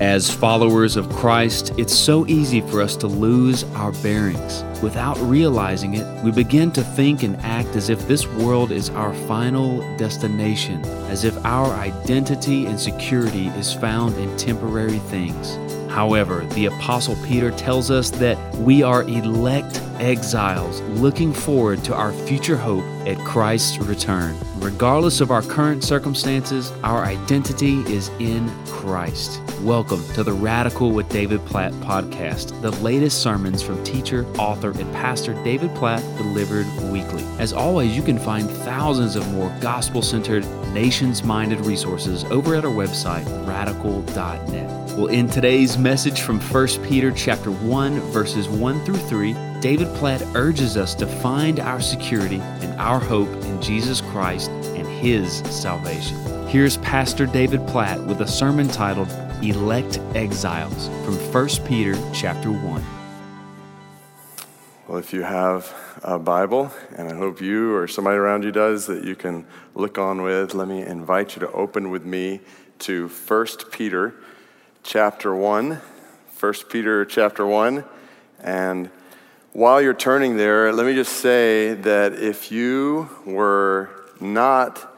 As followers of Christ, it's so easy for us to lose our bearings. Without realizing it, we begin to think and act as if this world is our final destination, as if our identity and security is found in temporary things. However, the Apostle Peter tells us that we are elect exiles looking forward to our future hope at Christ's return. Regardless of our current circumstances, our identity is in Christ. Welcome to the Radical with David Platt podcast, the latest sermons from teacher, author, and pastor David Platt delivered weekly. As always, you can find thousands of more gospel centered, nations minded resources over at our website, radical.net. Well, in today's message from 1 Peter chapter 1 verses 1 through 3, David Platt urges us to find our security and our hope in Jesus Christ and his salvation. Here's Pastor David Platt with a sermon titled Elect Exiles from 1 Peter chapter 1. Well, if you have a Bible, and I hope you or somebody around you does that you can look on with, let me invite you to open with me to 1 Peter chapter 1, 1 Peter chapter 1. And while you're turning there, let me just say that if you were not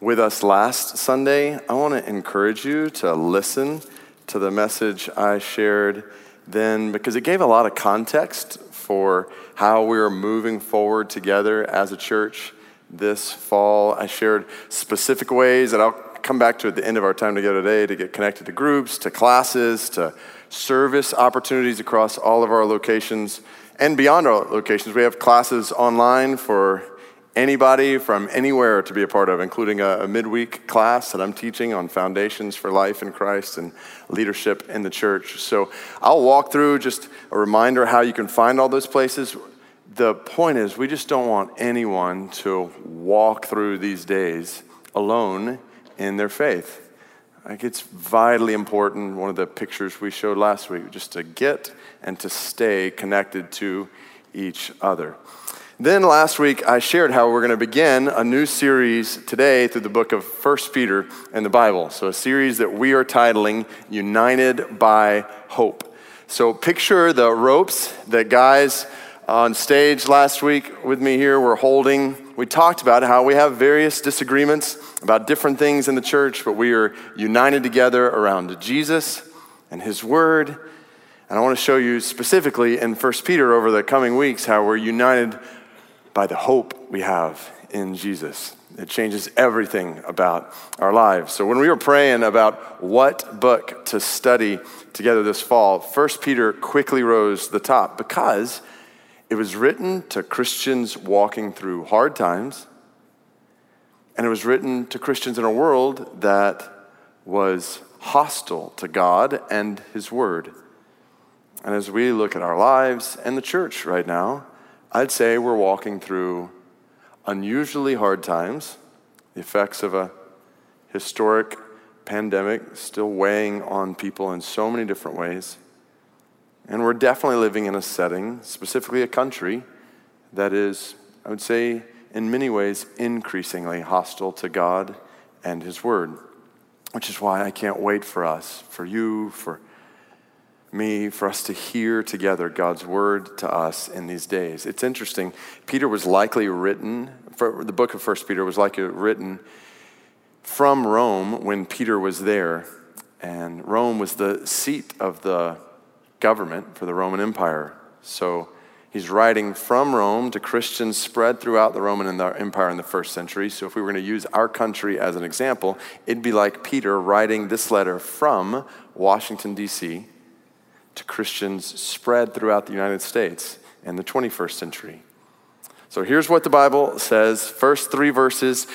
with us last Sunday, I want to encourage you to listen to the message I shared then because it gave a lot of context for how we are moving forward together as a church this fall. I shared specific ways that I'll come back to at the end of our time together today to get connected to groups, to classes, to service opportunities across all of our locations and beyond our locations. We have classes online for anybody from anywhere to be a part of, including a, a, midweek class that I'm teaching on foundations for life in Christ and leadership in the church. So I'll walk through just a reminder how you can find all those places. The point is, we just don't want anyone to walk through these days alone in their faith. Like it's vitally important, one of the pictures we showed last week, just to get and to stay connected to each other. Then last week, I shared how we're going to begin a new series today through the book of First Peter and the Bible. So, a series that we are titling United by Hope. So, picture the ropes that guys on stage last week with me here were holding. We talked about how we have various disagreements about different things in the church, but we are united together around Jesus and His Word. And I want to show you specifically in 1 Peter over the coming weeks how we're united by the hope we have in Jesus. It changes everything about our lives. So when we were praying about what book to study together this fall, 1 Peter quickly rose to the top because it was written to Christians walking through hard times, and it was written to Christians in a world that was hostile to God and His Word. And as we look at our lives and the church right now, I'd say we're walking through unusually hard times, the effects of a historic pandemic still weighing on people in so many different ways. And we're definitely living in a setting, specifically a country, that is, I would say, in many ways, increasingly hostile to God and His Word. Which is why I can't wait for us, for you, for me, for us to hear together God's Word to us in these days. It's interesting. Peter was likely written, for the book of First Peter was likely written from Rome when Peter was there. And Rome was the seat of the government for the Roman Empire. So he's writing from Rome to Christians spread throughout the Roman Empire in the first century. So if we were going to use our country as an example, it'd be like Peter writing this letter from Washington, D.C. to Christians spread throughout the United States in the 21st century. So here's what the Bible says. First three verses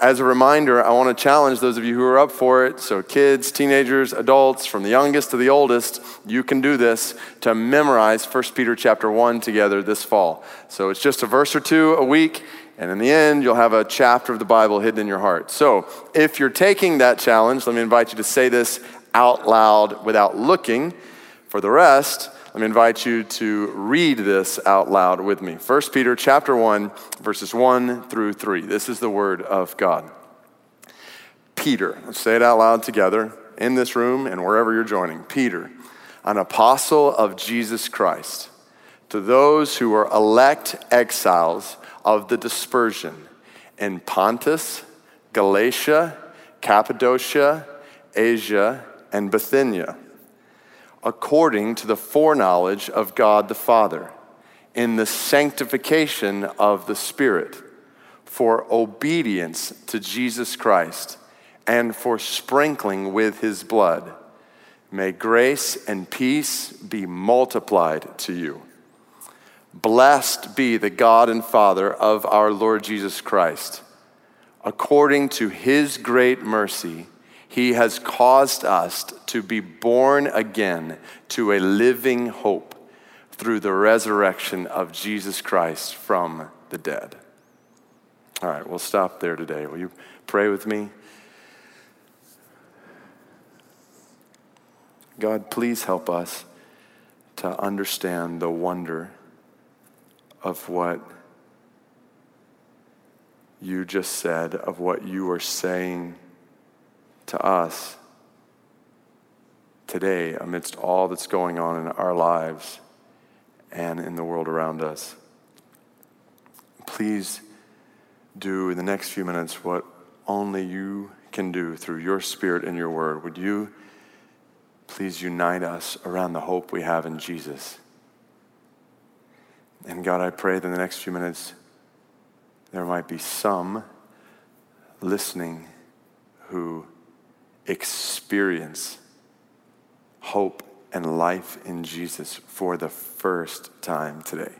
as a reminder, I want to challenge those of you who are up for it. So, kids, teenagers, adults, from the youngest to the oldest, you can do this to memorize 1 Peter chapter 1 together this fall. So, it's just a verse or two a week, and in the end, you'll have a chapter of the Bible hidden in your heart. So, if you're taking that challenge, let me invite you to say this out loud without looking. For the rest, let me invite you to read this out loud with me. 1 Peter chapter 1 verses 1 through 3. This is the word of God. Peter, let's say it out loud together in this room and wherever you're joining, Peter, an apostle of Jesus Christ, to those who are elect exiles of the dispersion in Pontus, Galatia, Cappadocia, Asia, and Bithynia, according to the foreknowledge of God the Father, in the sanctification of the Spirit, for obedience to Jesus Christ, and for sprinkling with his blood. May grace and peace be multiplied to you. Blessed be the God and Father of our Lord Jesus Christ. According to his great mercy, he has caused us to be born again to a living hope through the resurrection of Jesus Christ from the dead. All right, we'll stop there today. Will you pray with me? God, please help us to understand the wonder of what you just said, of what you are saying to us today amidst all that's going on in our lives and in the world around us. Please do in the next few minutes what only you can do through your spirit and your word. Would you please unite us around the hope we have in Jesus? And God, I pray that in the next few minutes there might be some listening who experience hope and life in Jesus for the first time today.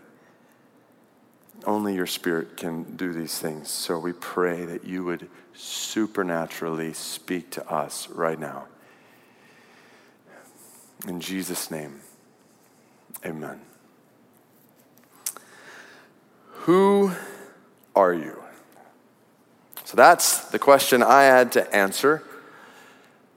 Only your spirit can do these things. So we pray that you would supernaturally speak to us right now. In Jesus' name, amen. Who are you? So that's the question I had to answer.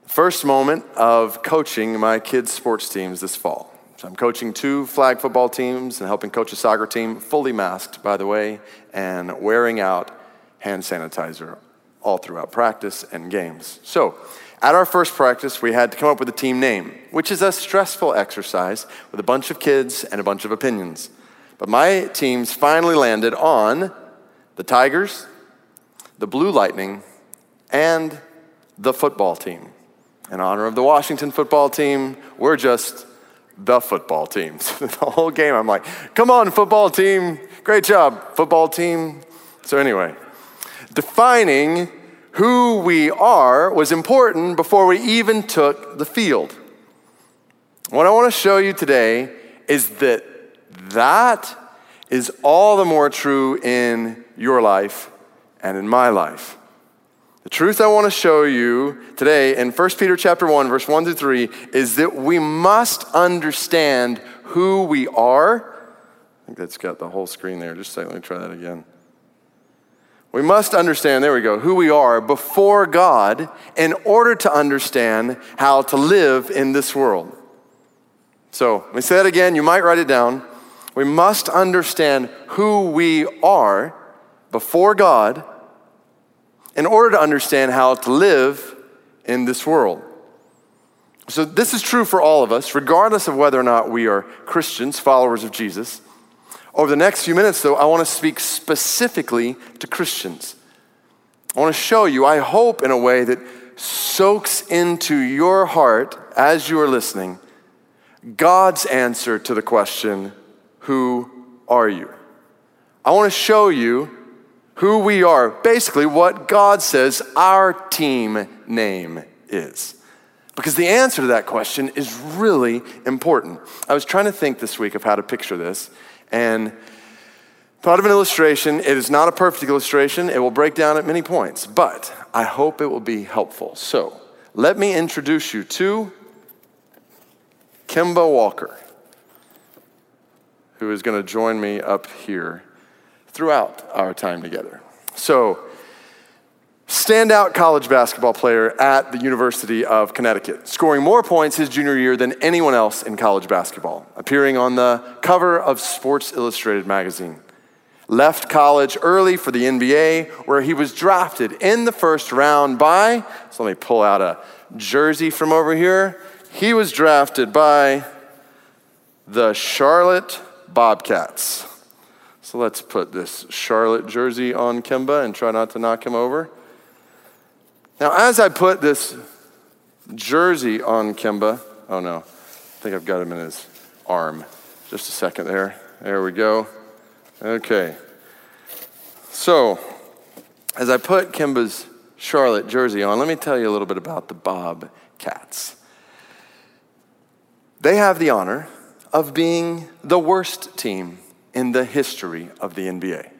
First moment of coaching my kids' sports teams this fall. So I'm coaching two flag football teams and helping coach a soccer team, fully masked, by the way, and wearing out hand sanitizer all throughout practice and games. So, at our first practice, we had to come up with a team name, which is a stressful exercise with a bunch of kids and a bunch of opinions. But my teams finally landed on the Tigers, the Blue Lightning, and the football team. In honor of the Washington football team, we're just the football team. the whole game, I'm like, come on, football team, great job, football team. So, anyway, defining who we are was important before we even took the field. What I want to show you today is that that is all the more true in your life and in my life. The truth I want to show you today in 1 Peter chapter 1 verse 1 through 3 is that we must understand who we are. I think that's got the whole screen there. Just say, let me try that again. We must understand, there we go, who we are before God in order to understand how to live in this world. So, let me say that again. You might write it down. We must understand who we are before God in order to understand how to live in this world. So, this is true for all of us, regardless of whether or not we are Christians, followers of Jesus. Over the next few minutes, though, I want to speak specifically to Christians. I want to show you, I hope, in a way that soaks into your heart as you are listening, God's answer to the question who are you? I want to show you who we are, basically, what God says our team name is. Because the answer to that question is really important. I was trying to think this week of how to picture this and thought of an illustration. It is not a perfect illustration, it will break down at many points, but I hope it will be helpful. So, let me introduce you to Kemba Walker who is going to join me up here throughout our time together. So, standout college basketball player at the University of Connecticut, scoring more points his junior year than anyone else in college basketball, appearing on the cover of Sports Illustrated magazine. Left college early for the NBA, where he was drafted in the first round by, so let me pull out a jersey from over here. He was drafted by the Charlotte Bobcats. So let's put this Charlotte jersey on Kemba and try not to knock him over. Now, as I put this jersey on Kemba, oh no, I think I've got him in his arm. Just a second there. There we go. Okay. So, as I put Kemba's Charlotte jersey on, let me tell you a little bit about the Bobcats. They have the honor of being the worst team in the history of the NBA.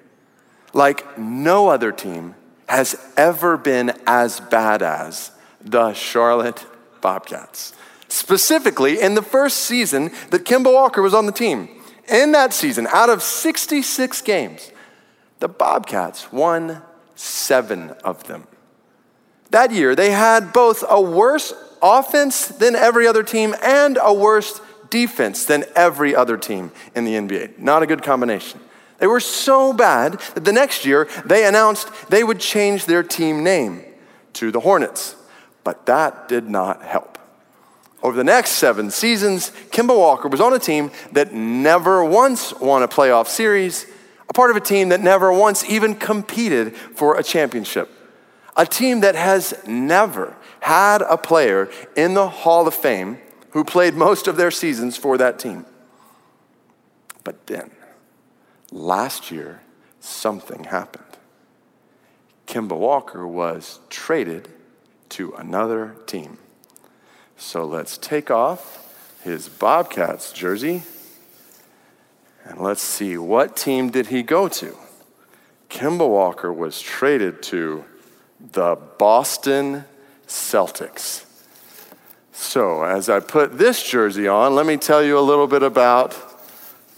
Like no other team has ever been as bad as the Charlotte Bobcats. Specifically, in the first season that Kemba Walker was on the team, in that season, out of 66 games, the Bobcats won seven of them. That year, they had both a worse offense than every other team and a worse defense than every other team in the NBA. Not a good combination. They were so bad that the next year they announced they would change their team name to the Hornets. But that did not help. Over the next seven seasons, Kemba Walker was on a team that never once won a playoff series, a part of a team that never once even competed for a championship, a team that has never had a player in the Hall of Fame who played most of their seasons for that team. But then, last year, something happened. Kemba Walker was traded to another team. So let's take off his Bobcats jersey and let's see what team did he go to? Kemba Walker was traded to the Boston Celtics. So, as I put this jersey on, let me tell you a little bit about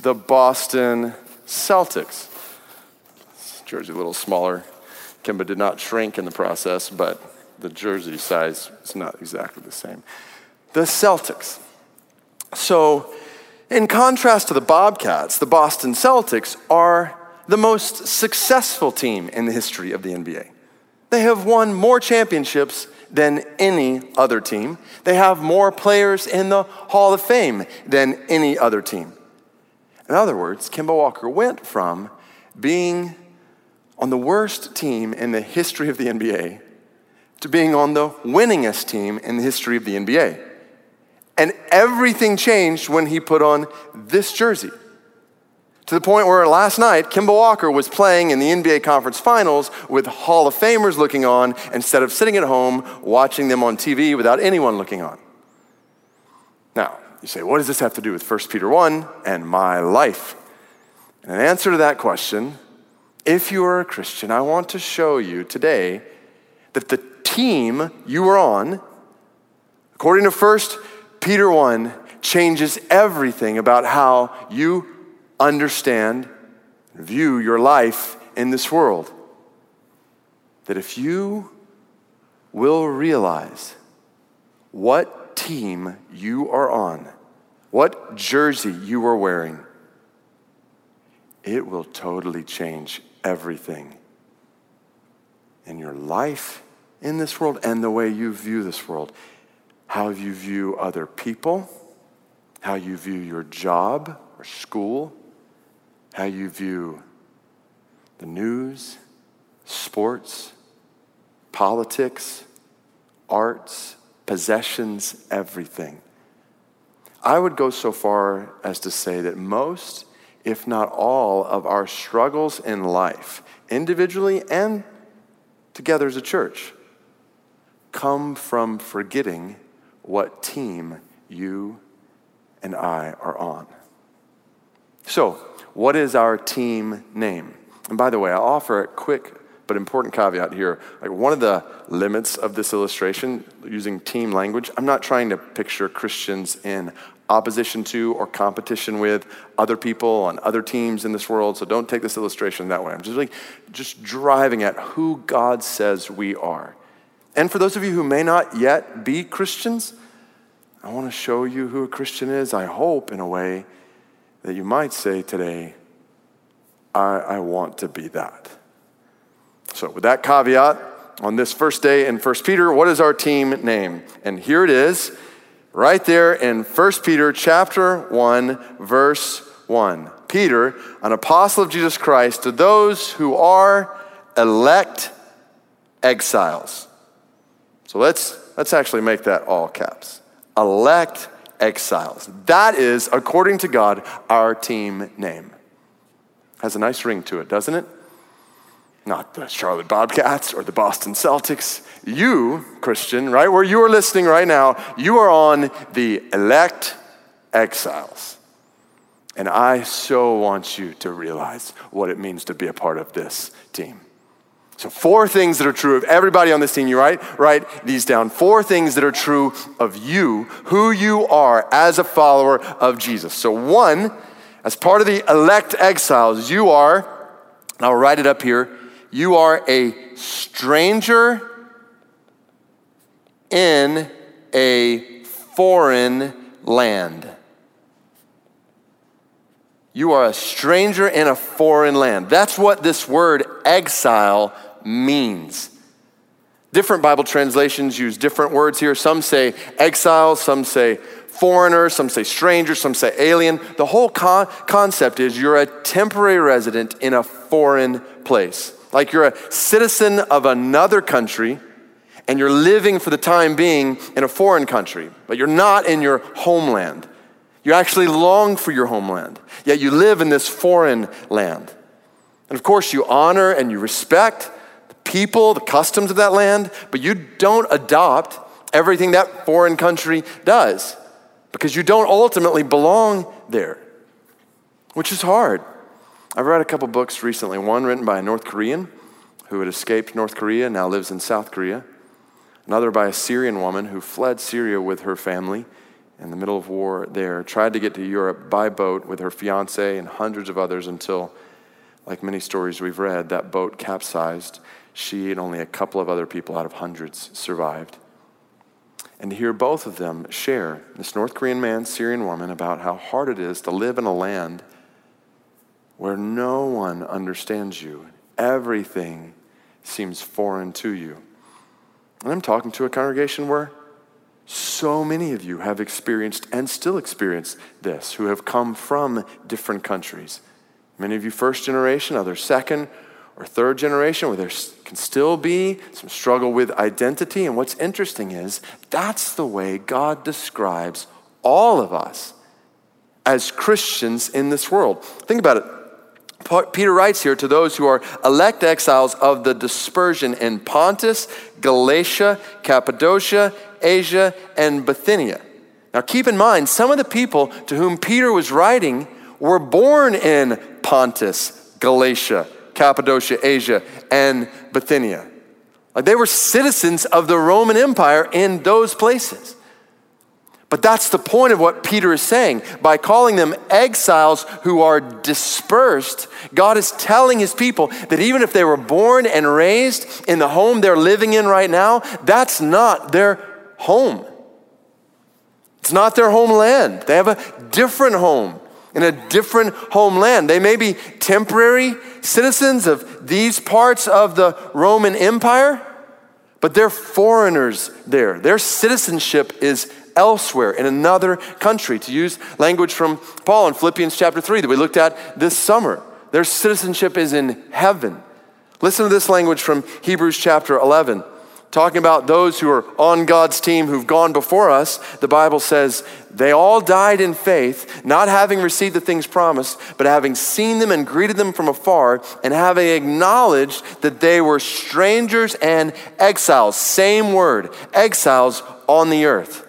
the Boston Celtics. Jersey a little smaller. Kemba did not shrink in the process, but the jersey size is not exactly the same. The Celtics. So, in contrast to the Bobcats, the Boston Celtics are the most successful team in the history of the NBA. They have won more championships than any other team. They have more players in the Hall of Fame than any other team. In other words, Kemba Walker went from being on the worst team in the history of the NBA to being on the winningest team in the history of the NBA. And everything changed when he put on this jersey. To the point where last night, Kemba Walker was playing in the NBA Conference Finals with Hall of Famers looking on instead of sitting at home watching them on TV without anyone looking on. Now, you say, what does this have to do with 1 Peter 1 and my life? And an answer to that question, if you are a Christian, I want to show you today that the team you are on, according to 1 Peter 1, changes everything about how you understand, view your life in this world. That if you will realize what team you are on, what jersey you are wearing, it will totally change everything in your life in this world and the way you view this world. How you view other people, how you view your job or school, how you view the news, sports, politics, arts, possessions, everything. I would go so far as to say that most, if not all, of our struggles in life, individually and together as a church, come from forgetting what team you and I are on. So, what is our team name? And by the way, I'll offer a quick but important caveat here. Like one of the limits of this illustration, using team language, I'm not trying to picture Christians in opposition to or competition with other people on other teams in this world. So don't take this illustration that way. I'm just like just driving at who God says we are. And for those of you who may not yet be Christians, I want to show you who a Christian is, I hope, in a way that you might say today, I, I want to be that. So, with that caveat, on this first day in 1 Peter, what is our team name? And here it is, right there in 1 Peter chapter 1, verse 1. Peter, an apostle of Jesus Christ, to those who are elect exiles. So let's, let's actually make that all caps. Elect exiles. That is, according to God, our team name. Has a nice ring to it, doesn't it? Not the Charlotte Bobcats or the Boston Celtics. You, Christian, right where you are listening right now, you are on the elect exiles. And I so want you to realize what it means to be a part of this team. So, four things that are true of everybody on this team. You write, write these down. Four things that are true of you, who you are as a follower of Jesus. So, one, as part of the elect exiles, you are, and I'll write it up here, you are a stranger in a foreign land. You are a stranger in a foreign land. That's what this word exile means. Different Bible translations use different words here. Some say exile, some say foreigner, some say stranger, some say alien. The whole con- concept is you're a temporary resident in a foreign place. Like you're a citizen of another country and you're living for the time being in a foreign country, but you're not in your homeland. You actually long for your homeland, yet you live in this foreign land. And of course, you honor and you respect people, the customs of that land, but you don't adopt everything that foreign country does because you don't ultimately belong there, which is hard. I've read a couple books recently, one written by a North Korean who had escaped North Korea, and now lives in South Korea, another by a Syrian woman who fled Syria with her family in the middle of war there, tried to get to Europe by boat with her fiance and hundreds of others until, like many stories we've read, that boat capsized she and only a couple of other people out of hundreds survived. And to hear both of them share, this North Korean man, Syrian woman, about how hard it is to live in a land where no one understands you. Everything seems foreign to you. And I'm talking to a congregation where so many of you have experienced and still experience this, who have come from different countries. Many of you first generation, others second or third generation where there can still be some struggle with identity. And what's interesting is that's the way God describes all of us as Christians in this world. Think about it. Peter writes here to those who are elect exiles of the dispersion in Pontus, Galatia, Cappadocia, Asia, and Bithynia. Now keep in mind, some of the people to whom Peter was writing were born in Pontus, Galatia, Cappadocia, Asia, and Bithynia. Like they were citizens of the Roman Empire in those places. But that's the point of what Peter is saying. By calling them exiles who are dispersed, God is telling his people that even if they were born and raised in the home they're living in right now, that's not their home. It's not their homeland. They have a different home in a different homeland. They may be temporary citizens of these parts of the Roman Empire, but they're foreigners there. Their citizenship is elsewhere in another country, to use language from Paul in Philippians chapter 3 that we looked at this summer. Their citizenship is in heaven. Listen to this language from Hebrews chapter 11 talking about those who are on God's team who've gone before us, the Bible says they all died in faith, not having received the things promised, but having seen them and greeted them from afar, and having acknowledged that they were strangers and exiles. Same word, exiles on the earth.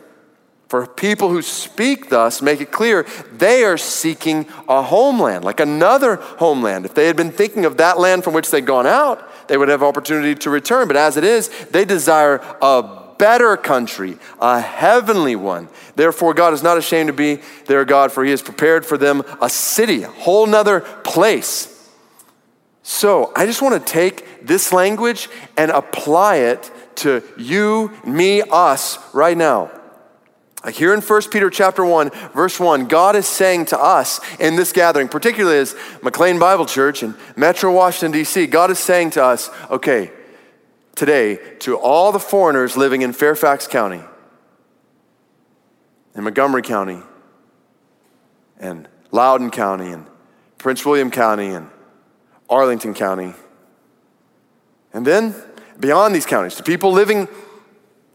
For people who speak thus make it clear they are seeking a homeland, like another homeland. If they had been thinking of that land from which they'd gone out, they would have opportunity to return. But as it is, they desire a better country, a heavenly one. Therefore, God is not ashamed to be their God, for he has prepared for them a city, a whole nother place. So I just want to take this language and apply it to you, me, us right now. Here in 1 Peter chapter 1, verse 1, God is saying to us in this gathering, particularly as McLean Bible Church in Metro Washington, D.C., God is saying to us, okay, today to all the foreigners living in Fairfax County, in Montgomery County, and Loudoun County, and Prince William County, and Arlington County. And then beyond these counties, to people living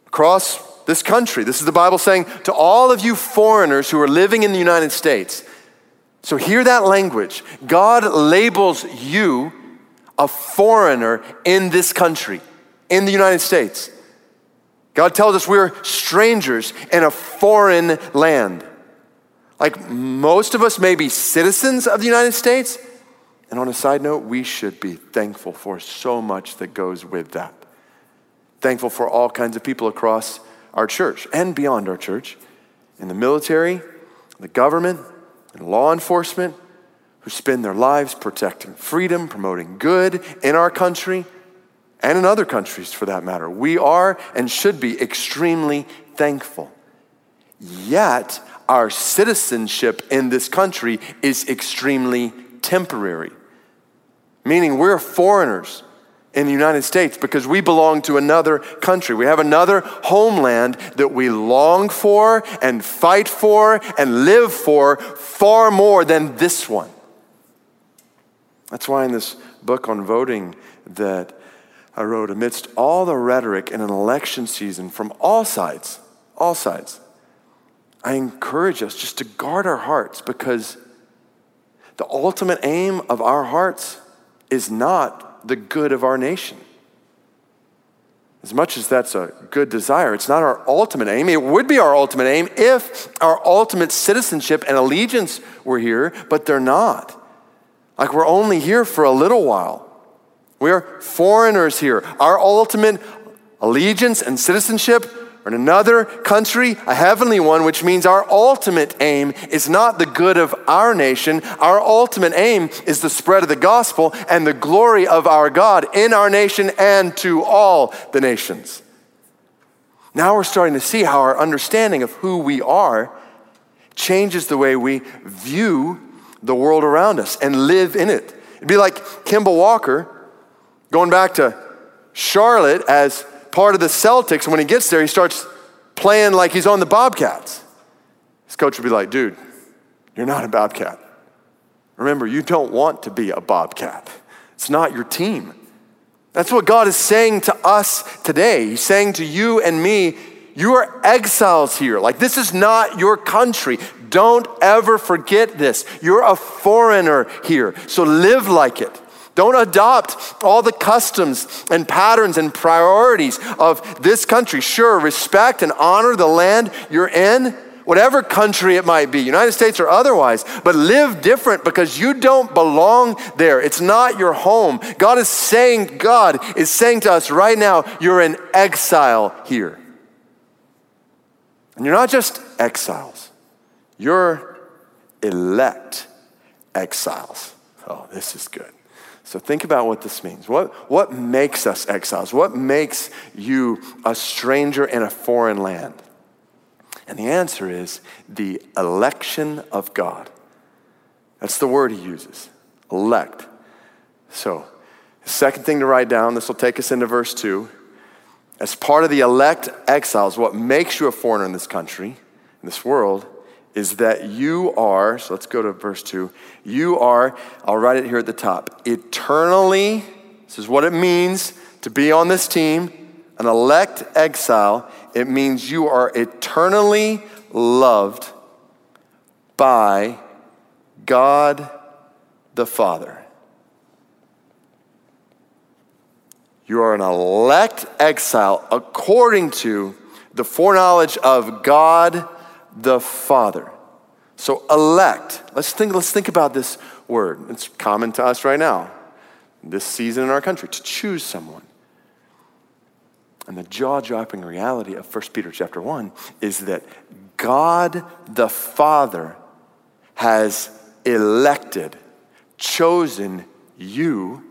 across this country. This is the Bible saying to all of you foreigners who are living in the United States. So hear that language. God labels you a foreigner in this country, in the United States. God tells us we're strangers in a foreign land. Like most of us may be citizens of the United States. And on a side note, we should be thankful for so much that goes with that. Thankful for all kinds of people across our church and beyond our church, in the military, the government, and law enforcement, who spend their lives protecting freedom, promoting good in our country and in other countries for that matter. We are and should be extremely thankful. Yet, our citizenship in this country is extremely temporary, meaning we're foreigners in the United States because we belong to another country. We have another homeland that we long for and fight for and live for far more than this one. That's why in this book on voting that I wrote, amidst all the rhetoric in an election season from all sides, all sides, I encourage us just to guard our hearts because the ultimate aim of our hearts is not the good of our nation. As much as that's a good desire, it's not our ultimate aim. It would be our ultimate aim if our ultimate citizenship and allegiance were here, but they're not. Like we're only here for a little while. We are foreigners here. Our ultimate allegiance and citizenship are in another country, a heavenly one, which means our ultimate aim is not the good of our nation. Our ultimate aim is the spread of the gospel and the glory of our God in our nation and to all the nations. Now we're starting to see how our understanding of who we are changes the way we view the world around us and live in it. It'd be like Kemba Walker going back to Charlotte as part of the Celtics. And when he gets there, he starts playing like he's on the Bobcats. His coach would be like, dude, you're not a Bobcat. Remember, you don't want to be a Bobcat, it's not your team. That's what God is saying to us today. He's saying to you and me, you are exiles here. Like, this is not your country. Don't ever forget this. You're a foreigner here. So live like it. Don't adopt all the customs and patterns and priorities of this country. Sure, respect and honor the land you're in, whatever country it might be, United States or otherwise, but live different because you don't belong there. It's not your home. God is saying, God is saying to us right now, you're in exile here. And you're not just exiles, you're elect exiles. Oh, this is good. So think about what this means. What, what makes us exiles? What makes you a stranger in a foreign land? And the answer is the election of God. That's the word he uses elect. So, second thing to write down, this will take us into verse 2. As part of the elect exiles, what makes you a foreigner in this country, in this world, is that you are, so let's go to verse 2. You are, I'll write it here at the top, eternally, this is what it means to be on this team, an elect exile. It means you are eternally loved by God the Father. You are an elect exile according to the foreknowledge of God the Father. So elect. Let's think, let's think about this word. It's common to us right now, this season in our country, to choose someone. And the jaw-dropping reality of 1 Peter chapter 1 is that God the Father has elected, chosen you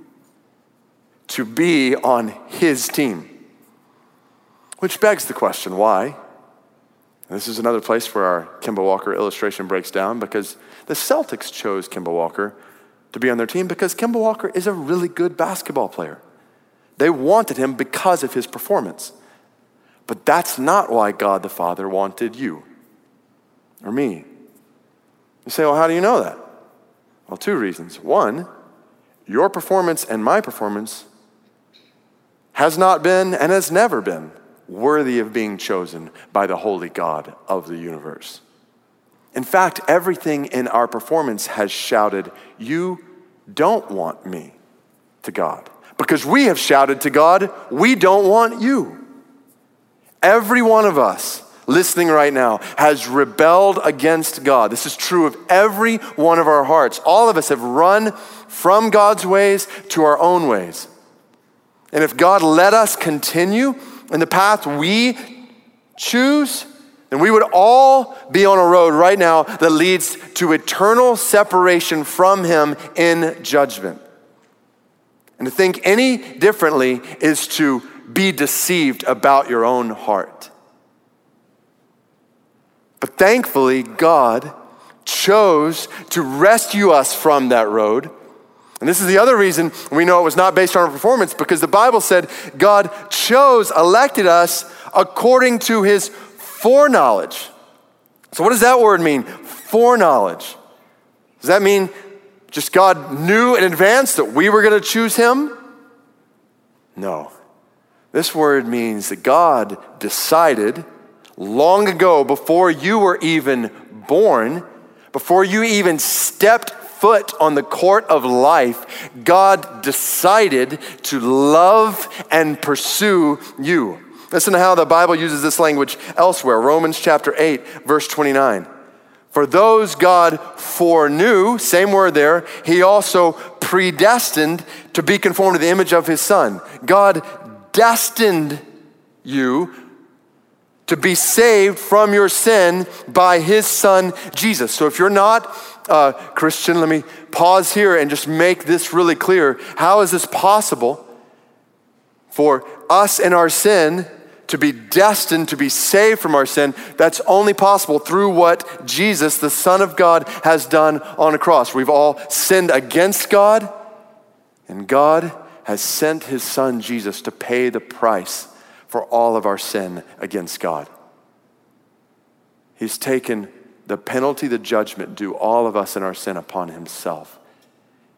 to be on his team. Which begs the question why? This is another place where our Kemba Walker illustration breaks down because the Celtics chose Kemba Walker to be on their team because Kemba Walker is a really good basketball player. They wanted him because of his performance. But that's not why God the Father wanted you or me. You say, well, how do you know that? Well, two reasons. One, your performance and my performance has not been and has never been worthy of being chosen by the holy God of the universe. In fact, everything in our performance has shouted, You don't want me to God. Because we have shouted to God, We don't want you. Every one of us listening right now has rebelled against God. This is true of every one of our hearts. All of us have run from God's ways to our own ways. And if God let us continue in the path we choose, then we would all be on a road right now that leads to eternal separation from Him in judgment. And to think any differently is to be deceived about your own heart. But thankfully, God chose to rescue us from that road. And this is the other reason we know it was not based on our performance because the Bible said God chose, elected us according to his foreknowledge. So, what does that word mean? Foreknowledge. Does that mean just God knew in advance that we were going to choose him? No. This word means that God decided long ago, before you were even born, before you even stepped foot on the court of life, God decided to love and pursue you. Listen to how the Bible uses this language elsewhere Romans chapter 8, verse 29. For those God foreknew, same word there, he also predestined to be conformed to the image of his son. God destined you to be saved from your sin by his son Jesus. So if you're not a Christian, let me pause here and just make this really clear. How is this possible for us and our sin to be destined to be saved from our sin? That's only possible through what Jesus, the Son of God, has done on a cross. We've all sinned against God, and God has sent his Son Jesus to pay the price for all of our sin against God. He's taken the penalty, the judgment due all of us in our sin upon himself.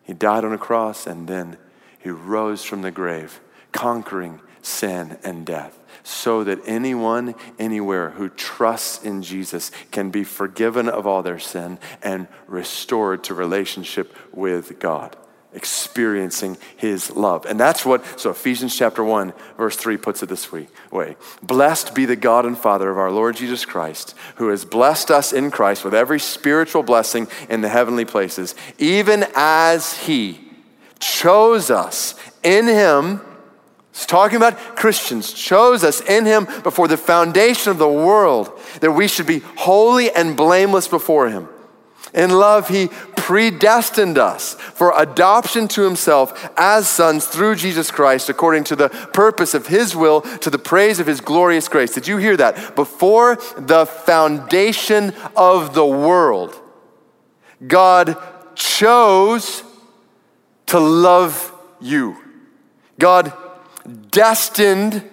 He died on a cross and then he rose from the grave, conquering sin and death, so that anyone, anywhere who trusts in Jesus can be forgiven of all their sin and restored to relationship with God experiencing his love. And that's what, so Ephesians chapter 1, verse 3 puts it this way Blessed be the God and Father of our Lord Jesus Christ, who has blessed us in Christ with every spiritual blessing in the heavenly places, even as he chose us in him. It's talking about Christians, chose us in him before the foundation of the world, that we should be holy and blameless before him. In love, he predestined us for adoption to himself as sons through Jesus Christ, according to the purpose of his will, to the praise of his glorious grace. Did you hear that? Before the foundation of the world, God chose to love you. God destined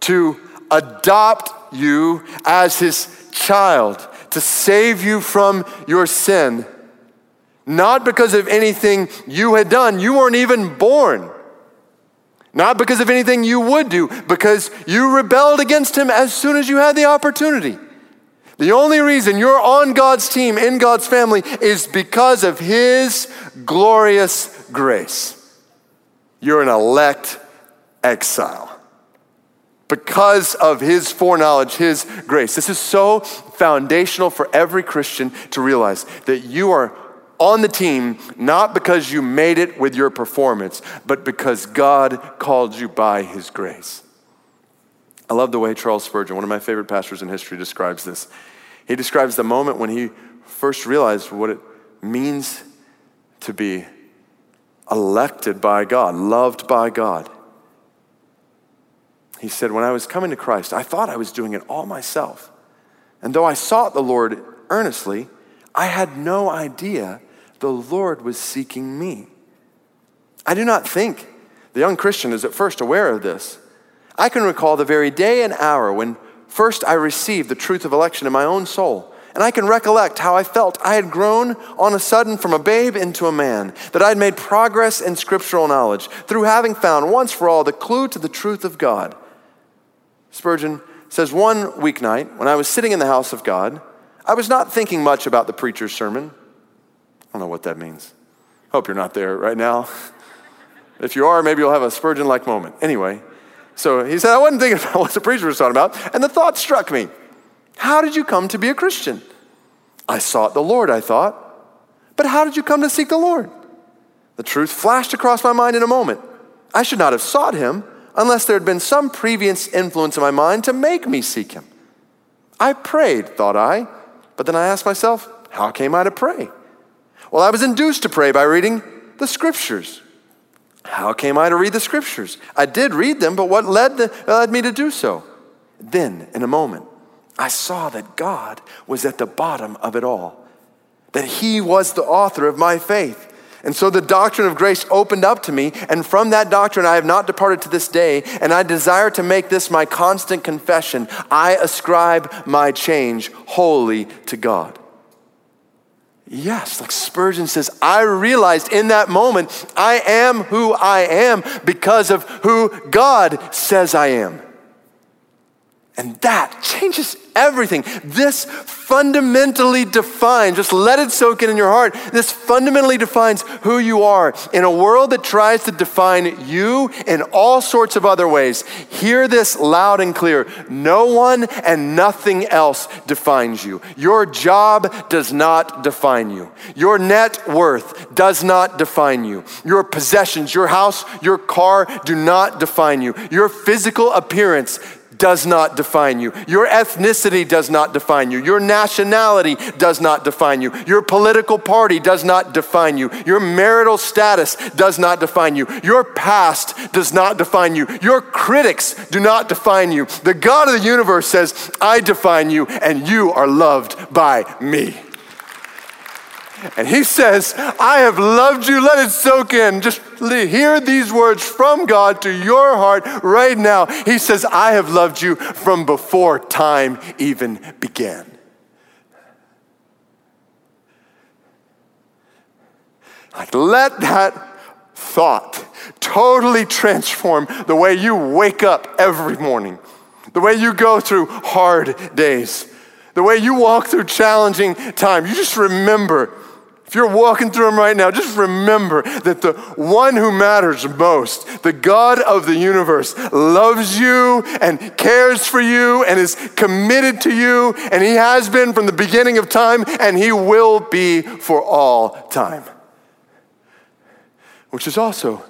to adopt you as his child to save you from your sin. Not because of anything you had done, you weren't even born. Not because of anything you would do, because you rebelled against him as soon as you had the opportunity. The only reason you're on God's team, in God's family, is because of his glorious grace. You're an elect exile because of his foreknowledge, his grace. This is so foundational for every Christian to realize that you are on the team not because you made it with your performance, but because God called you by his grace. I love the way Charles Spurgeon, one of my favorite pastors in history, describes this. He describes the moment when he first realized what it means to be elected by God, loved by God. He said, When I was coming to Christ, I thought I was doing it all myself. And though I sought the Lord earnestly, I had no idea the Lord was seeking me. I do not think The young Christian is at first aware of this. I can recall the very day and hour when first I received the truth of election in my own soul. And I can recollect how I felt I had grown on a sudden from a babe into a man, that I had made progress in scriptural knowledge through having found once for all the clue to the truth of God. Spurgeon says, One weeknight, when I was sitting in the house of God, I was not thinking much about the preacher's sermon. I don't know what that means. Hope you're not there right now. If you are, maybe you'll have a Spurgeon like moment. Anyway, so he said, I wasn't thinking about what the preacher was talking about, and the thought struck me How did you come to be a Christian? I sought the Lord, I thought. But how did you come to seek the Lord? The truth flashed across my mind in a moment. I should not have sought him unless there had been some previous influence in my mind to make me seek him. I prayed, thought I, but then I asked myself, how came I to pray? Well, I was induced to pray by reading the scriptures. How came I to read the scriptures? I did read them, but what led, the, led me to do so? Then, in a moment, I saw that God was at the bottom of it all, that He was the author of my faith. And so the doctrine of grace opened up to me, and from that doctrine I have not departed to this day, and I desire to make this my constant confession. I ascribe my change wholly to God. Yes, like Spurgeon says, I realized in that moment I am who I am because of who God says I am. And that changes everything. This fundamentally defines, just let it soak in in your heart. This fundamentally defines who you are in a world that tries to define you in all sorts of other ways. Hear this loud and clear. No one and nothing else defines you. Your job does not define you. Your net worth does not define you. Your possessions, your house, your car do not define you. Your physical appearance does not define you. Your ethnicity does not define you. Your nationality does not define you. Your political party does not define you. Your marital status does not define you. Your past does not define you. Your critics do not define you. The God of the universe says, I define you, and you are loved by me. And he says, I have loved you. Let it soak in. Just hear these words from God to your heart right now. He says, I have loved you from before time even began. Like, let that thought totally transform the way you wake up every morning, the way you go through hard days, the way you walk through challenging time. You just remember if you're walking through them right now, just remember that the one who matters most, the God of the universe, loves you and cares for you and is committed to you, and He has been from the beginning of time, and He will be for all time. Which is also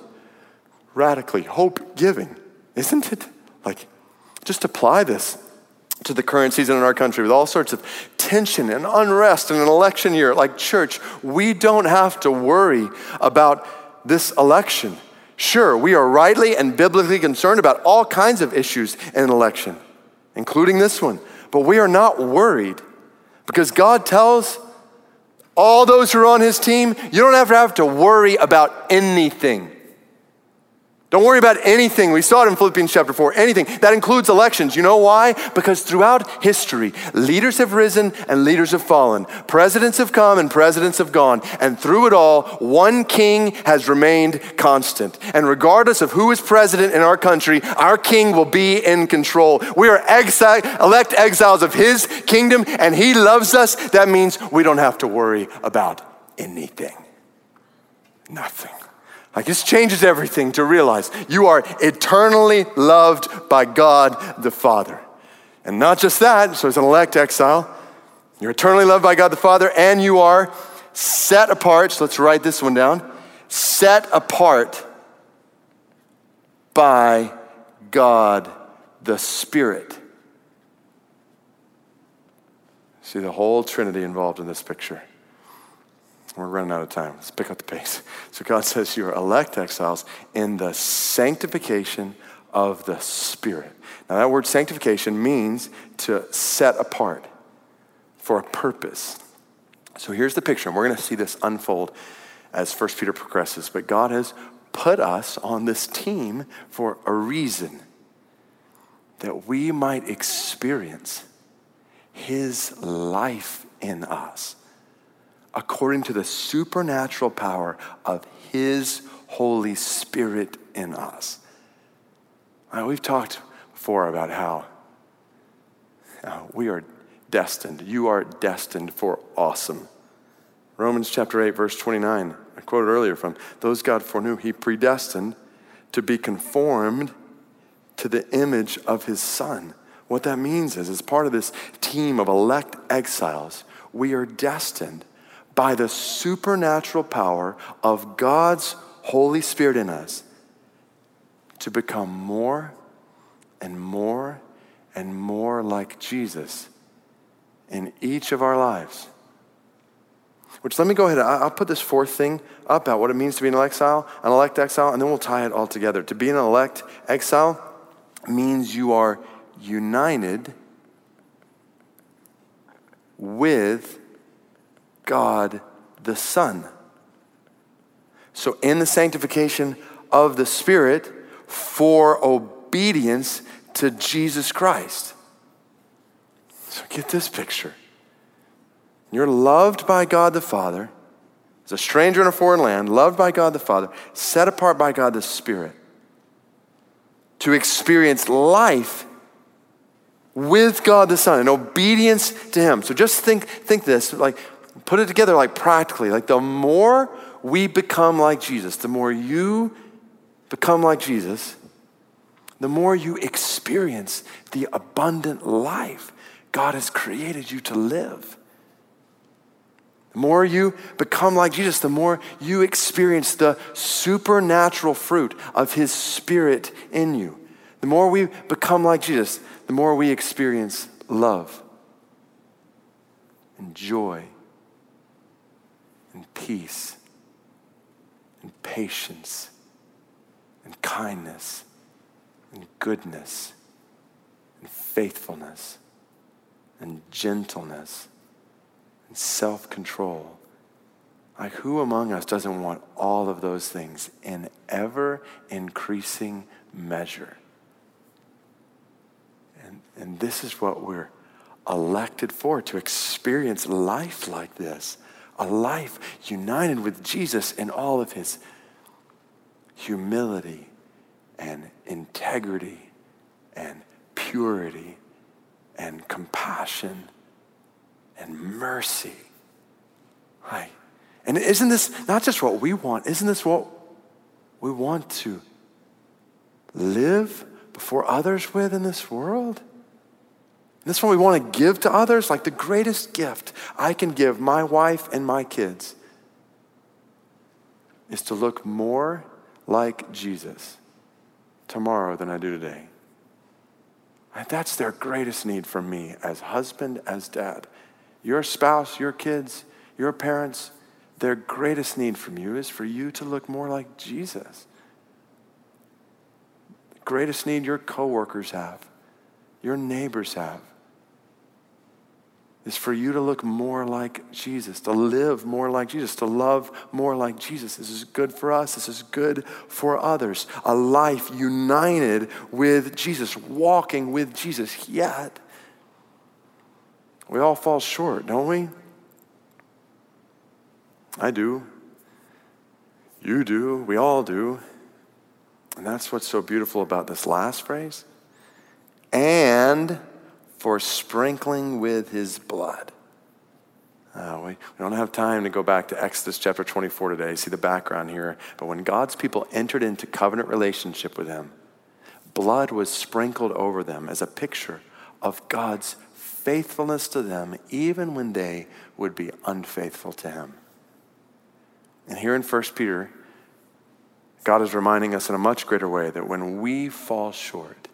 radically hope giving, isn't it? Like, just apply this to the current season in our country with all sorts of tension and unrest in an election year. Like, church, we don't have to worry about this election. Sure, we are rightly and biblically concerned about all kinds of issues in an election, including this one, but we are not worried because God tells all those who are on his team, you don't have to have to worry about anything. Don't worry about anything. We saw it in Philippians chapter 4. Anything. That includes elections. You know why? Because throughout history, leaders have risen and leaders have fallen. Presidents have come and presidents have gone. And through it all, one king has remained constant. And regardless of who is president in our country, our king will be in control. We are elect exiles of his kingdom, and he loves us. That means we don't have to worry about anything. Nothing. Like this changes everything to realize you are eternally loved by God the Father. And not just that, so as an elect exile, you're eternally loved by God the Father, and you are set apart. So let's write this one down set apart by God the Spirit. See the whole Trinity involved in this picture. We're running out of time. Let's pick up the pace. So God says you are elect exiles in the sanctification of the Spirit. Now, that word sanctification means to set apart for a purpose. So here's the picture, and we're going to see this unfold as First Peter progresses. But God has put us on this team for a reason that we might experience his life in us according to the supernatural power of his Holy Spirit in us. We've talked before about how uh, we are destined. You are destined for awesome. Romans chapter 8, verse 29, I quoted earlier from those God foreknew, he predestined to be conformed to the image of his son. What that means is, as part of this team of elect exiles, we are destined by the supernatural power of God's Holy Spirit in us to become more and more and more like Jesus in each of our lives. Which let me go ahead. I'll put this fourth thing up about what it means to be an exile, an elect exile, and then we'll tie it all together. To be an elect exile means you are united with God the Son. So, in the sanctification of the Spirit for obedience to Jesus Christ. So, get this picture. You're loved by God the Father, as a stranger in a foreign land, loved by God the Father, set apart by God the Spirit to experience life with God the Son and obedience to Him. So just think, think this, like put it together like practically. Like the more we become like Jesus, the more you become like Jesus, the more you experience the abundant life God has created you to live. The more you become like Jesus, the more you experience the supernatural fruit of His Spirit in you. The more we become like Jesus, the more we experience love and joy and peace and patience and kindness and goodness and faithfulness and gentleness and self control. Like, who among us doesn't want all of those things in ever increasing measure? And, and this is what we're elected for to experience life like this a life united with Jesus in all of his humility and integrity and purity and compassion and mercy. Right? And isn't this not just what we want? Isn't this what we want to live before others with in this world? And this is what we want to give to others. Like the greatest gift I can give my wife and my kids is to look more like Jesus tomorrow than I do today. That's their greatest need for me as husband, as dad. Your spouse, your kids, your parents, their greatest need from you is for you to look more like Jesus. The greatest need your coworkers have, your neighbors have, is for you to look more like Jesus, to live more like Jesus, to love more like Jesus. This is good for us. This is good for others. A life united with Jesus, walking with Jesus. Yet, we all fall short, don't we? I do. You do. We all do. And that's what's so beautiful about this last phrase. And for sprinkling with his blood. Uh, we, we don't have time to go back to Exodus chapter 24 today, see the background here. But when God's people entered into covenant relationship with him, blood was sprinkled over them as a picture of God's faithfulness to them, even when they would be unfaithful to him. And here in 1 Peter, God is reminding us in a much greater way that when we fall short,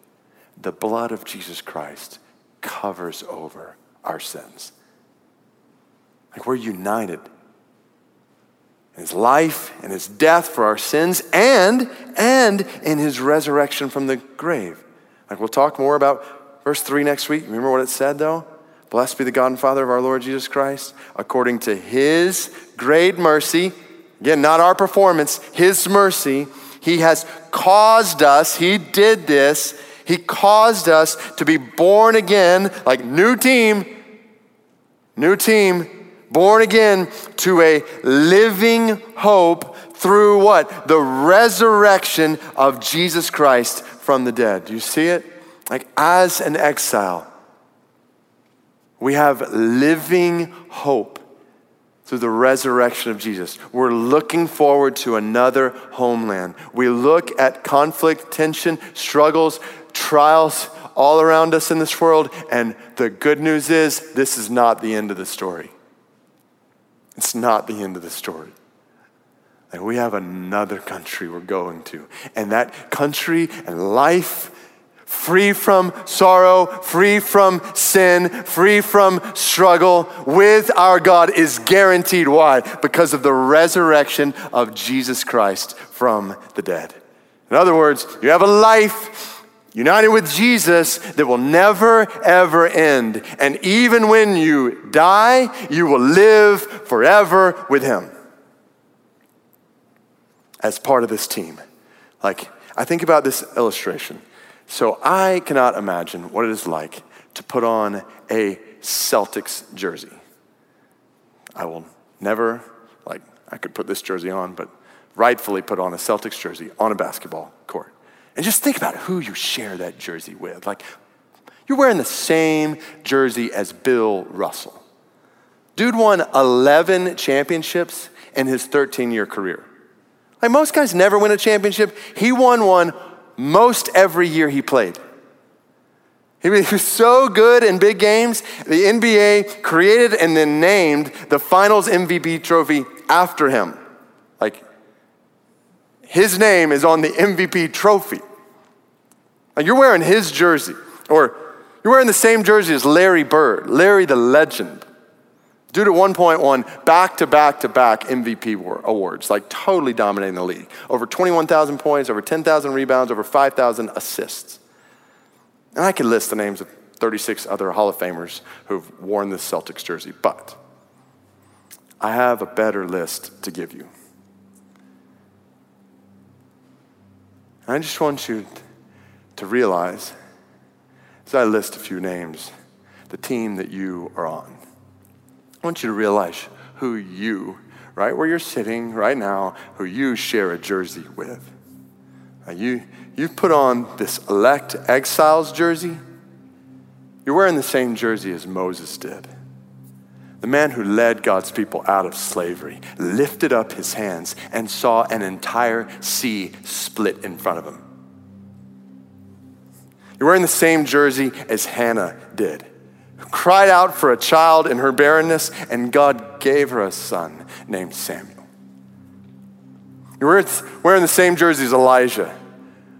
the blood of Jesus Christ covers over our sins. Like we're united in his life and his death for our sins and and in his resurrection from the grave. Like we'll talk more about verse 3 next week. Remember what it said though? Blessed be the God and Father of our Lord Jesus Christ, according to his great mercy, again, not our performance, his mercy, He has caused us, He did this, He caused us to be born again, like new team, new team, born again to a living hope through what? The resurrection of Jesus Christ from the dead. Do you see it? Like as an exile, we have living hope through the resurrection of Jesus. We're looking forward to another homeland. We look at conflict, tension, struggles, trials all around us in this world, and the good news is this is not the end of the story. It's not the end of the story. And we have another country we're going to. And that country and life free from sorrow, free from sin, free from struggle with our God is guaranteed. Why? Because of the resurrection of Jesus Christ from the dead. In other words, you have a life united with Jesus that will never, ever end. And even when you die, you will live forever with Him as part of this team. Like, I think about this illustration. So I cannot imagine what it is like to put on a Celtics jersey. I will never, like, I could put this jersey on, but rightfully put on a Celtics jersey on a basketball court. And just think about who you share that jersey with. Like, you're wearing the same jersey as Bill Russell. Dude won 11 championships in his 13 year career. Like, most guys never win a championship. He won one most every year he played. He was so good in big games, the NBA created and then named the finals MVP trophy after him. Like, his name is on the MVP trophy. Like, you're wearing his jersey, or you're wearing the same jersey as Larry Bird, Larry the legend. Dude at one point won back to back to back MVP awards, like totally dominating the league. Over 21,000 points, over 10,000 rebounds, over 5,000 assists. And I could list the names of 36 other Hall of Famers who've worn this Celtics jersey, but I have a better list to give you. I just want you to realize, as I list a few names, the team that you are on. I want you to realize who you, right where you're sitting right now, who you share a jersey with. Now you, you've put on this elect exiles jersey. You're wearing the same jersey as Moses did. The man who led God's people out of slavery lifted up his hands and saw an entire sea split in front of him. You're wearing the same jersey as Hannah did who cried out for a child in her barrenness, and God gave her a son named Samuel. You're wearing the same jersey as Elijah,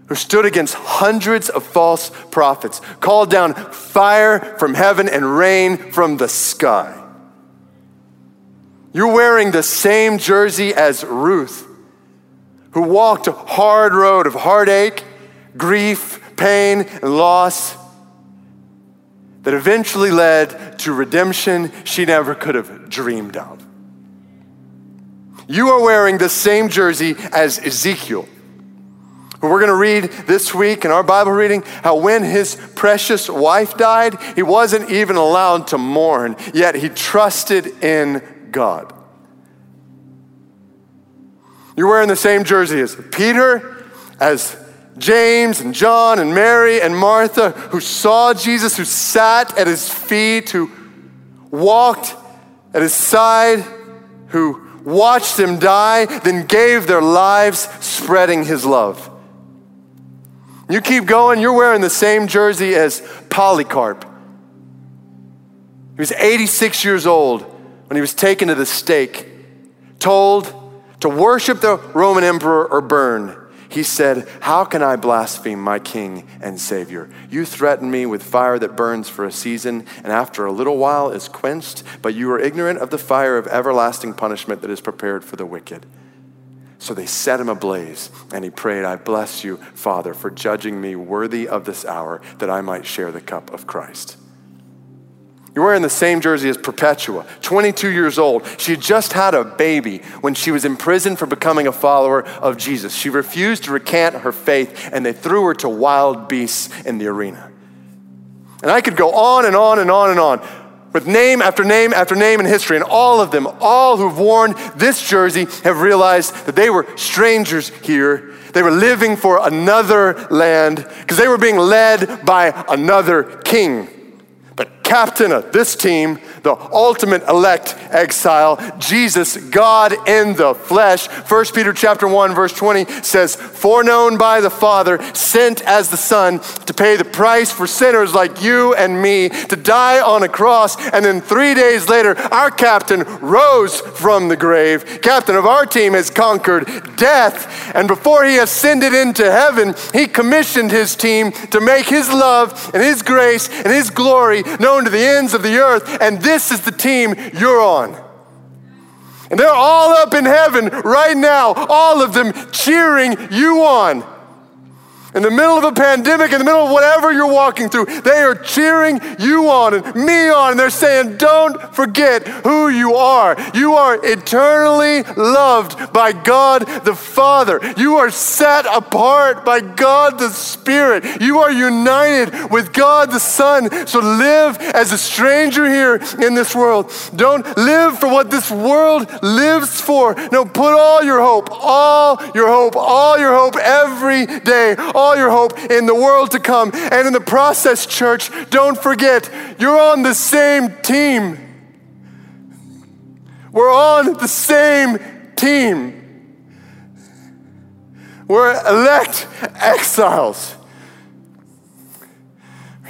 who stood against hundreds of false prophets, called down fire from heaven and rain from the sky. You're wearing the same jersey as Ruth, who walked a hard road of heartache, grief, pain, and loss that eventually led to redemption she never could have dreamed of. You are wearing the same jersey as Ezekiel. We're going to read this week in our Bible reading how when his precious wife died, he wasn't even allowed to mourn, yet he trusted in God. You're wearing the same jersey as Peter, as James and John and Mary and Martha, who saw Jesus, who sat at his feet, who walked at his side, who watched him die, then gave their lives spreading his love. You keep going, you're wearing the same jersey as Polycarp. He was 86 years old when he was taken to the stake, told to worship the Roman emperor or burn. He said, How can I blaspheme my King and Savior? You threaten me with fire that burns for a season, and after a little while is quenched, but you are ignorant of the fire of everlasting punishment that is prepared for the wicked. So they set him ablaze, and he prayed, I bless you, Father, for judging me worthy of this hour, that I might share the cup of Christ. You're wearing the same jersey as Perpetua, 22 years old. She had just had a baby when she was in prison for becoming a follower of Jesus. She refused to recant her faith, and they threw her to wild beasts in the arena. And I could go on and on and on and on with name after name after name in history, and all of them, all who've worn this jersey, have realized that they were strangers here. They were living for another land because they were being led by another king. But captain of this team the ultimate elect exile, Jesus, God in the flesh. 1 Peter chapter 1 verse 20 says, "Foreknown by the Father, sent as the Son to pay the price for sinners like you and me, to die on a cross, and then 3 days later our captain rose from the grave. Captain of our team has conquered death, and before he ascended into heaven, he commissioned his team to make his love and his grace and his glory known to the ends of the earth, and this this is the team you're on. And they're all up in heaven right now, all of them cheering you on in the middle of a pandemic, in the middle of whatever you're walking through, they are cheering you on and me on. And they're saying, Don't forget who you are. You are eternally loved by God the Father. You are set apart by God the Spirit. You are united with God the Son. So live as a stranger here in this world. Don't live for what this world lives for. No, put all your hope, all your hope, all your hope every day all your hope in the world to come. And in the process, church, don't forget, you're on the same team. We're on the same team. We're elect exiles,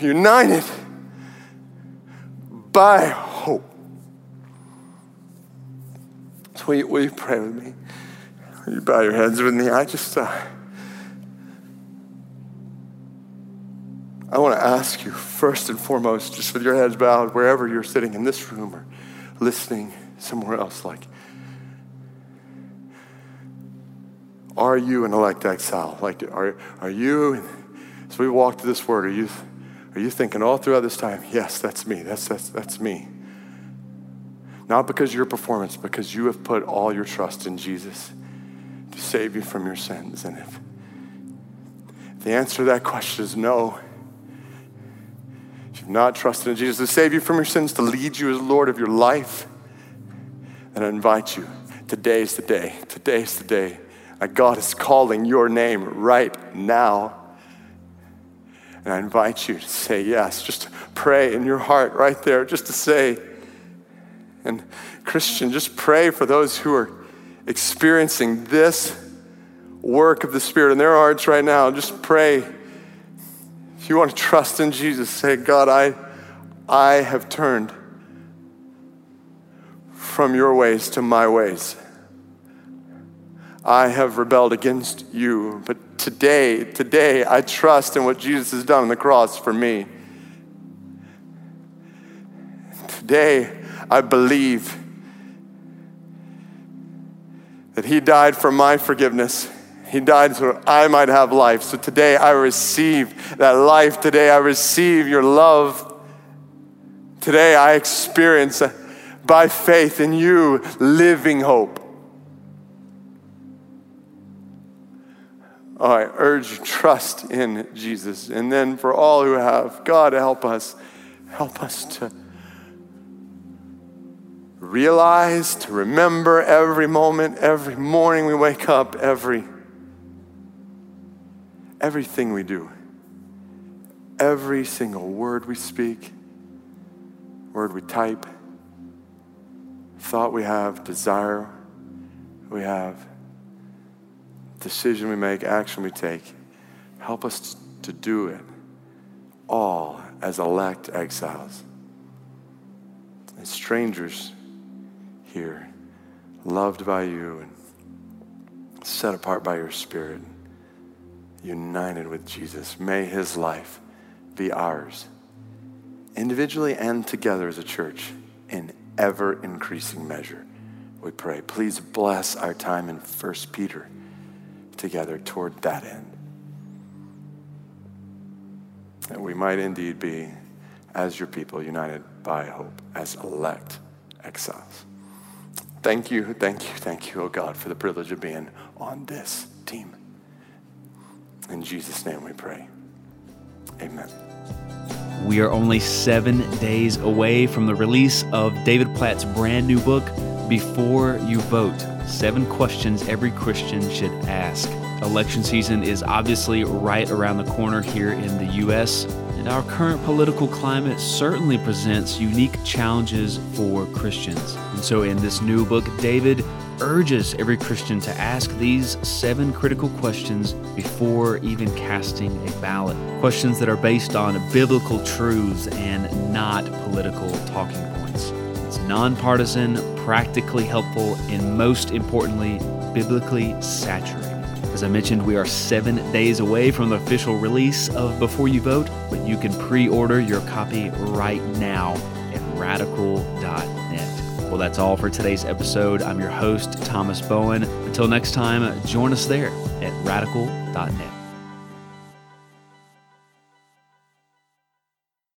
united by hope. So will you, will you pray with me? Will you bow your heads with me? I just. Uh, I want to ask you, first and foremost, just with your heads bowed, wherever you're sitting in this room or listening somewhere else, like, are you an elect exile? Like, are, are you, as we walk to this word, are you, are you thinking all throughout this time, yes, that's me, that's, that's, that's me? Not because of your performance, because you have put all your trust in Jesus to save you from your sins. And if, the answer to that question is no, not trusted in Jesus to save you from your sins, to lead you as Lord of your life, then I invite you. Today is the day. Today is the day. that God is calling your name right now. And I invite you to say yes. Just pray in your heart right there, just to say. And Christian, just pray for those who are experiencing this work of the Spirit in their hearts right now. Just pray you want to trust in Jesus, say, God, I, I have turned from your ways to my ways. I have rebelled against you, but today, today, I trust in what Jesus has done on the cross for me. Today, I believe that He died for my forgiveness he died so I might have life. So today I receive that life. Today I receive your love. Today I experience by faith in you living hope. Oh, I urge trust in Jesus. And then for all who have, God, help us. Help us to realize, to remember every moment, every morning we wake up, every everything we do, every single word we speak, word we type, thought we have, desire we have, decision we make, action we take, help us to do it all as elect exiles, as strangers here, loved by you and set apart by your Spirit united with Jesus. May his life be ours, individually and together as a church, in ever increasing measure. We pray. Please bless our time in 1 Peter together toward that end. That we might indeed be, as your people, united by hope as elect exiles. Thank you, thank you, thank you, oh God, for the privilege of being on this team. In Jesus' name we pray. Amen. We are only seven days away from the release of David Platt's brand new book, Before You Vote Seven Questions Every Christian Should Ask. Election season is obviously right around the corner here in the U.S., and our current political climate certainly presents unique challenges for Christians. And so, in this new book, David urges every Christian to ask these seven critical questions before even casting a ballot. Questions that are based on biblical truths and not political talking points. It's nonpartisan, practically helpful, and most importantly, biblically saturated. As I mentioned, we are seven days away from the official release of Before You Vote, but you can pre order your copy right now at radical.net. Well, that's all for today's episode. I'm your host, Thomas Bowen. Until next time, join us there at radical.net.